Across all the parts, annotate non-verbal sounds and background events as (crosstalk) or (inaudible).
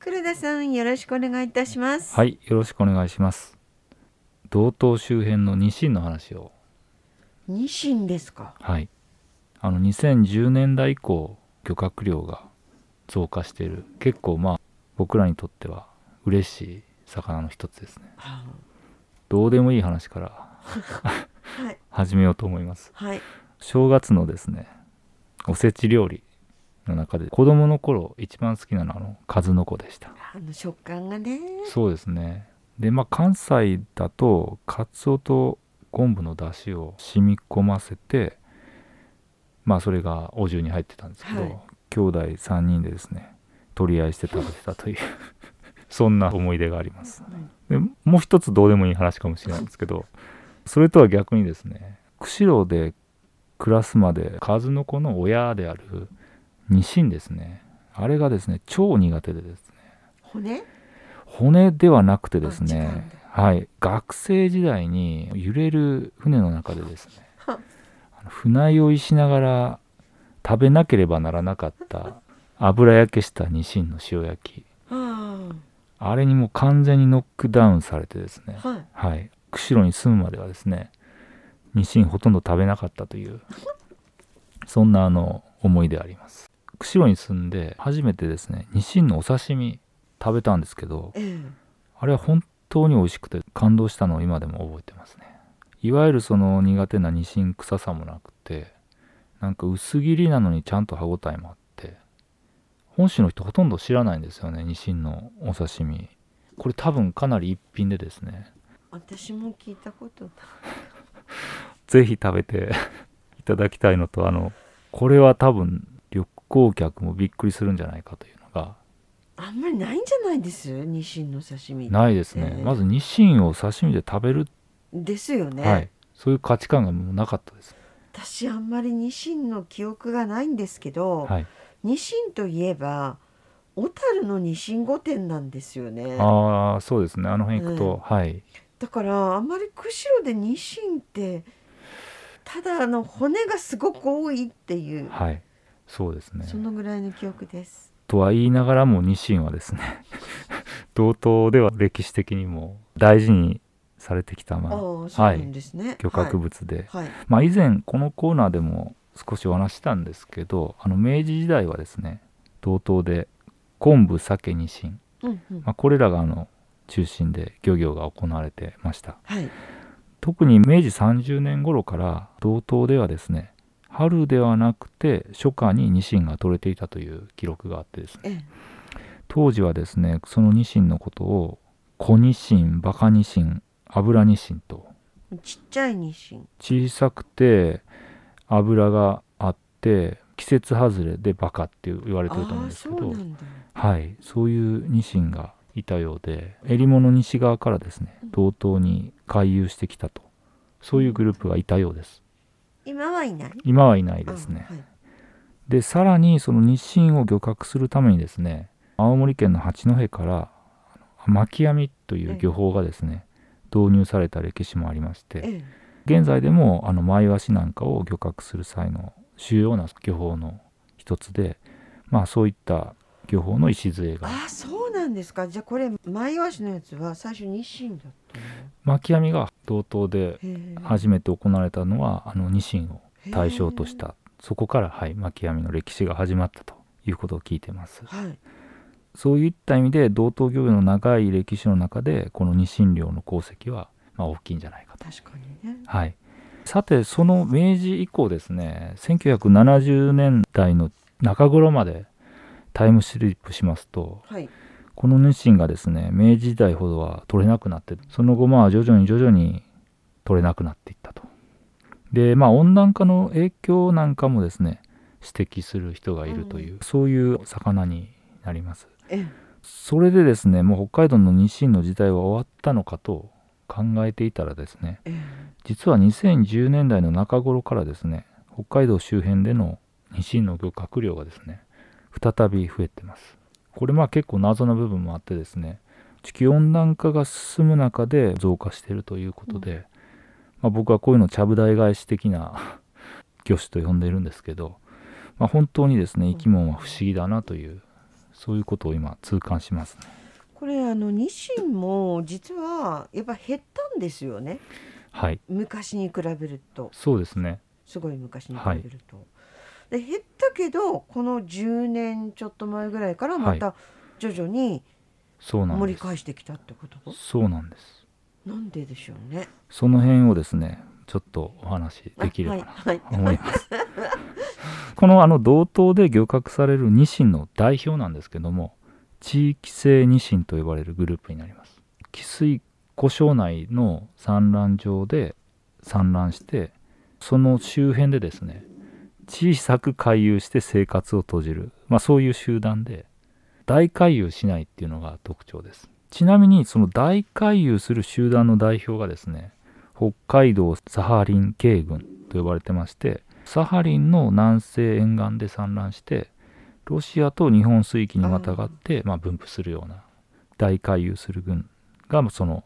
黒田さんよろしくお願いいたします。はいよろしくお願いします。道東周辺のニシンの話を。ニシンですか？はい。あの2010年代以降漁獲量が増加している。結構まあ僕らにとっては嬉しい魚の一つですね。はどうでもいい話から (laughs) はい。(laughs) 始めようと思います。はい。正月のですねおせち料理の中で子供の頃一番好きなのはあの数の子でした。あの食感がね。そうですね。でまあ関西だとカツオと昆布の出汁を染み込ませてまあそれがお重に入ってたんですけど、はい。兄弟3人でですね取り合いして食べてたという (laughs) そんな思い出があります。でもう一つどうでもいい話かもしれないんですけどそれとは逆にですね釧路で暮らすまで数の子の親であるニシンですね。あれがですね超苦手でですね。骨？骨ではなくてですねはい。学生時代に揺れる船の中でですね船酔いしながら食べなければならなかった油焼けしたニシンの塩焼き。ああ。れにもう完全にノックダウンされてですねあはい。はい。釧路に住むまではですねニシンほとんど食べなかったという (laughs) そんなあの思い出あります釧路に住んで初めてですねニシンのお刺身食べたんですけどええ。あれは本当に美味しくて感動したのを今でも覚えてますね。いわゆるその苦手なニシン臭さもなくてなんか薄切りなのにちゃんと歯ごたえもあって本州の人ほとんど知らないんですよねニシンのお刺身。これ多分かなり一品でですね。私も聞いたことない。ぜひ食べていただきたいのとあのこれは多分旅行客もびっくりするんじゃないかというのが。あんまりないんじゃないです？ニシンの刺身ないですね、ええ。まずニシンを刺身で食べる、ですよね、はい。そういう価値観がもうなかったです。私あんまりニシンの記憶がないんですけど、はい。ニシンといえば小樽のニシン御殿なんですよね。ああそうですね。あの辺行くと、はい。だからあんまり釧路でニシンってただあの骨がすごく多いっていう、はいそうですね。そのぐらいの記憶です。とは言いながらもニシンはですね (laughs) 道東では歴史的にも大事にされてきた、まあああ、そうなんですね、漁獲物で、はい、はい。まあ、以前このコーナーでも少しお話ししたんですけどあの明治時代はですね道東で昆布鮭ニシン、うんうん。まあ、これらがあの中心で漁業が行われてました。はい。特に明治30年頃から道東ではですね春ではなくて初夏にニシンが取れていたという記録があってですね。え当時はですねそのニシンのことを小ニシンバカニシン油ニシンと。えちっちゃいニシン。小さくて油があって季節外れでバカって言われてると思うんですけど。はい。そういうニシンがいたようで襟裳西側からですね道東に回遊してきたと。そういうグループがいたようです今はいない？今はいないですね。あはい。でさらにそのニシンを漁獲するためにですね青森県の八戸から巻き網という漁法がですね導入された歴史もありましてえ現在でもあのマイワシなんかを漁獲する際の主要な漁法の一つでまあそういった漁法の礎が。ああそうなんですか。じゃあこれマイワシのやつは最初ニシンだったの？巻き網が道東で初めて行われたのはあのニシンを対象としたそこから、はい、巻き網の歴史が始まったということを聞いてます。はい。そういった意味で道東漁業の長い歴史の中でこのニシン漁の功績はまあ大きいんじゃないかと。確かにね。はい、さてその明治以降ですね1970年代の中頃までタイムスリップしますとはいこのニシンがですね明治時代ほどは取れなくなってその後まあ徐々に徐々に取れなくなっていったと。でまあ温暖化の影響なんかもですね指摘する人がいるという、そういう魚になります。ええそれでですねもう北海道のニシンの時代は終わったのかと考えていたらですねえ実は2010年代の中頃からですね北海道周辺でのニシンの漁獲量がですね再び増えてます。これまあ結構謎な部分もあってですね地球温暖化が進む中で増加しているということで、まあ、僕はこういうのをちゃぶ台返し的な (laughs) 魚種と呼んでいるんですけど、まあ、本当にですね生き物は不思議だなというそういうことを今痛感しますね。これあのニシンも実はやっぱ減ったんですよね。はい。昔に比べると。そうですね。すごい昔に比べると。で減ったけどこの10年ちょっと前ぐらいからまた徐々に盛り返してきたってこと、そうなんです。なんででしょうね。その辺をですねちょっとお話できればなはいはい。と思います、(laughs) このあの道東で漁獲されるニシンの代表なんですけども地域性ニシンと呼ばれるグループになります。汽水湖礁内の産卵場で産卵してその周辺でですね小さく回遊して生活を閉じる、まあ、そういう集団で大回遊しないっていうのが特徴です。ちなみにその大回遊する集団の代表がですね北海道サハリン系群と呼ばれてましてサハリンの南西沿岸で産卵してロシアと日本水域にまたがってまあ、分布するような大回遊する群がその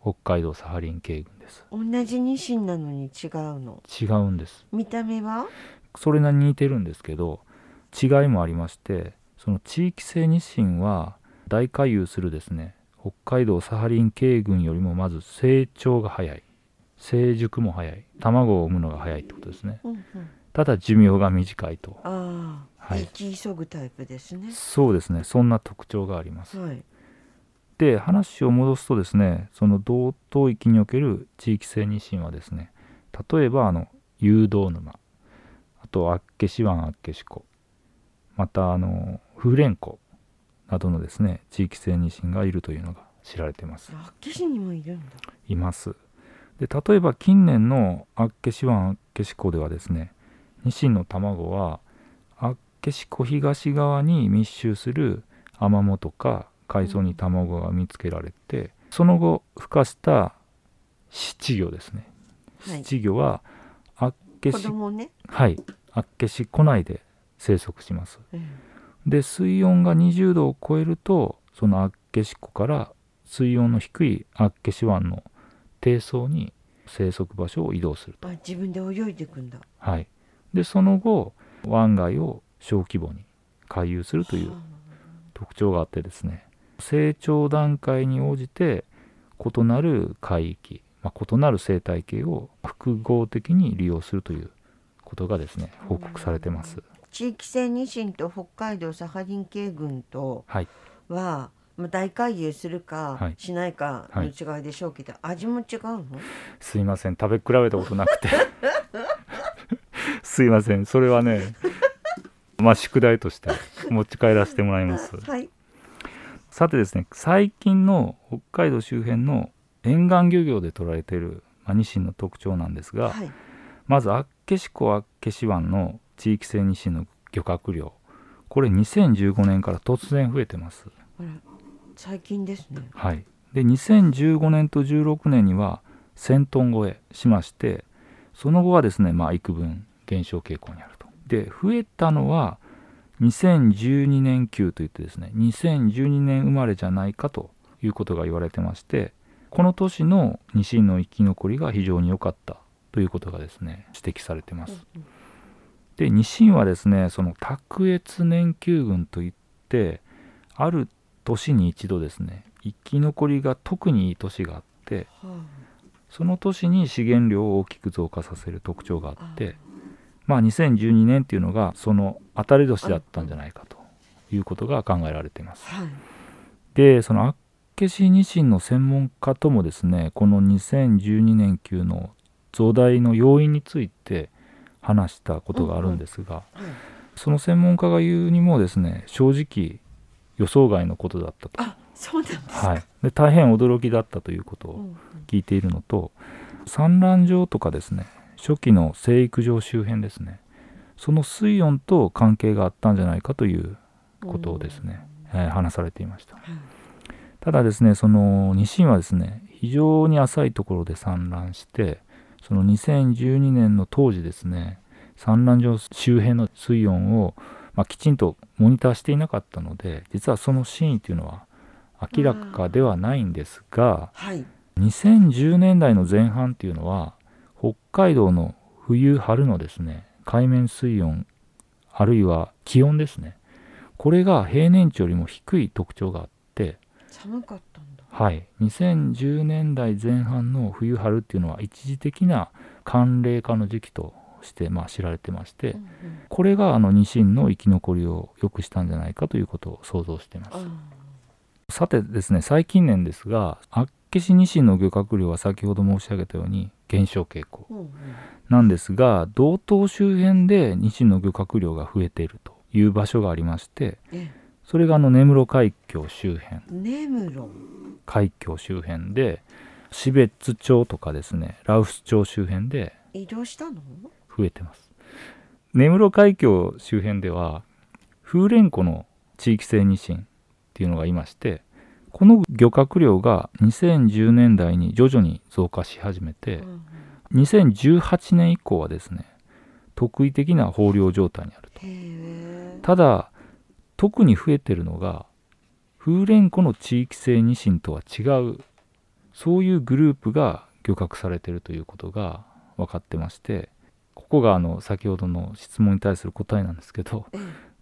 北海道サハリン系群です。同じニシンなのに違うの？違うんです。見た目は？それなりに似てるんですけど違いもありましてその地域性ニシンは大回遊するですね北海道サハリン系群よりもまず成長が早い成熟も早い卵を産むのが早いってことですね。うんうん、ただ寿命が短いと。ああ、はい。生き急ぐタイプですね。そうですね。そんな特徴があります。はい。で話を戻すとですねその道東域における地域性ニシンはですね例えばあの誘導沼あと厚岸湾厚岸湖またあの風蓮湖などのですね地域性ニシンがいるというのが知られていますあっけしにもいるんだ。いますで例えば近年の厚岸湾厚岸湖ではですねニシンの卵は厚岸湖東側に密集するアマモとか海藻に卵が見つけられてその後孵化した七魚ですねはい。七魚は厚子岸供ね。はい。厚岸湖内で生息します。うんで水温が20度を超えるとその厚岸湖から水温の低い厚岸湾の低層に生息場所を移動すると、あ自分で泳いでいくんだ。はい、でその後湾外を小規模に回遊するというは特徴があってですね。成長段階に応じて異なる海域、まあ、異なる生態系を複合的に利用するということがですね報告されてます。あ地域性ニシンと北海道サハリン系群とはい、は、まあ、大回遊するかはい。しないかの違いでしょうけど、味も違うの？すいません。食べ比べたことなくて。(laughs) すいません。それはねまあ宿題として持ち帰らせてもらいます。はい。さてですね最近の北海道周辺の沿岸漁業で取られている、まあ、ニシンの特徴なんですが、はい。まず厚岸湖厚岸湾の地域性ニシンの漁獲量これ2015年から突然増えてます最近ですね。はい、で2015年と16年には1000トン超えしましてその後はですね、まあ、幾分減少傾向にあると。で増えたのは2012年級といってですね2012年生まれじゃないかということが言われてましてこの年のニシンの生き残りが非常に良かったということがですね指摘されてます。うんでニシンはですねその卓越年級群といってある年に一度ですね生き残りが特にいい年があってうんはその年に資源量を大きく増加させる特徴があってまあ2012年っていうのがその当たり年だったんじゃないかということが考えられています。でその厚岸ニシンの専門家ともですねこの2012年級の増大の要因について話したことがあるんですが、はい。その専門家が言うにもですね正直予想外のことだったと、あそうなんですか。はい、で大変驚きだったということをうんうん。聞いているのと産卵場とかですね初期の生育場周辺ですねその水温と関係があったんじゃないかということをですね、えー話されていました。はいただですねそのニシンはですね非常に浅いところで産卵してその2012年の当時ですね産卵場周辺の水温を、まあ、きちんとモニターしていなかったので実はその真意というのは明らかではないんですがはい。2010年代の前半っていうのは北海道の冬春のですね海面水温あるいは気温ですねこれが平年値よりも低い特徴があって寒かったんだ。はい。2010年代前半の冬春っていうのは一時的な寒冷化の時期としてまあ知られてまして、うんうん。これがあのニシンの生き残りを良くしたんじゃないかということを想像しています。あさてですね最近年ですがアッケシニシンの漁獲量は先ほど申し上げたように減少傾向なんですが道東周辺でニシンの漁獲量が増えているという場所がありましてえそれがあの根室海峡周辺。根室。海峡周辺で標津町とかですね羅臼町周辺で移動したの？増えてます。根室海峡周辺では風蓮湖の地域性ニシンっていうのがいましてこの漁獲量が2010年代に徐々に増加し始めてうんうん。2018年以降はですね特異的な豊漁状態にあると。ただ特に増えてるのが風蓮湖の地域性ニシンとは違う。そういうグループが漁獲されているということが分かってましてここがあの先ほどの質問に対する答えなんですけどえ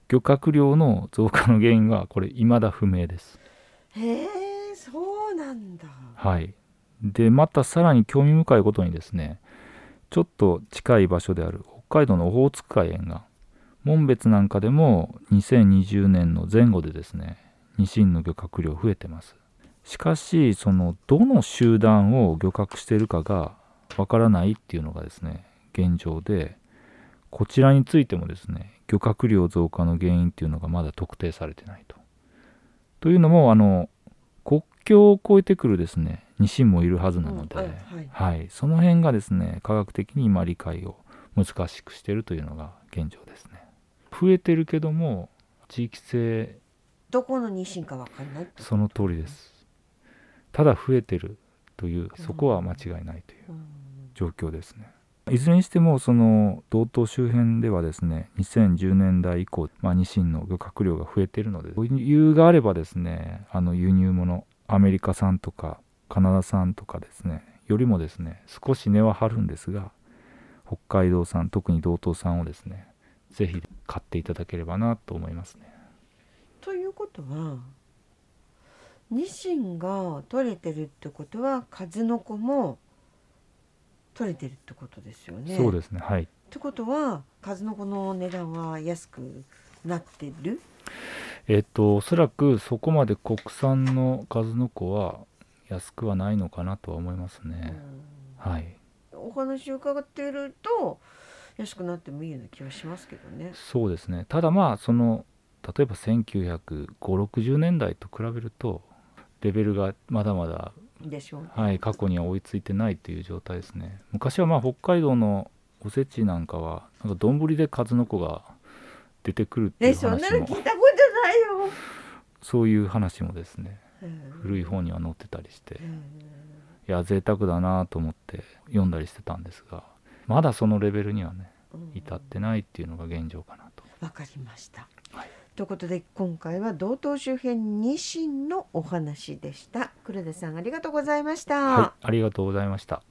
漁獲量の増加の原因はこれ未だ不明です。えへえそうなんだ。はい、でまたさらに興味深いことにですねちょっと近い場所である北海道のオホーツク海沿岸紋別なんかでも2020年の前後でですねニシンの漁獲量増えてますしかしそのどの集団を漁獲しているかがわからないっていうのがですね現状でこちらについてもですね漁獲量増加の原因っていうのがまだ特定されてないと。というのもあの国境を越えてくるですねニシンもいるはずなので、うんはいはい、その辺がですね科学的に今理解を難しくしているというのが現状ですね。増えてるけども地域性どこのニシンかわかんない？その通りです。ただ増えてるというそこは間違いないといううん状況ですね。いずれにしてもその道東周辺ではですね2010年代以降、まあ、ニシンの漁獲量が増えているので余裕があればですねあの輸入物アメリカ産とかカナダ産とかですねよりもですね少し値は張るんですが北海道産特に道東産をですねぜひ買っていただければなと思いますね。ということはニシンが取れてるってことは数の子も取れてるってことですよね。そうですねはいってことは数の子の値段は安くなってる？えっとおそらくそこまで国産の数の子は安くはないのかなとは思いますね。はいお話を伺っていると安くなってもいいような気はしますけどね。そうですねただまあその例えば195060年代と比べるとレベルがまだまだ、でしょうね。はい、過去には追いついてないという状態ですね昔はまあ北海道のおせちなんかはなんか丼で数の子が出てくるっていえう話もそんなの聞いたことないよ。そういう話もですね古いい。本には載ってたりしてうんいや贅沢だなと思って読んだりしてたんですがまだそのレベルにはねうん至ってないっていうのが現状かなと。わかりました。はいということで今回は道東周辺ニシンのお話でした。黒田さんありがとうございました。はい、ありがとうございました。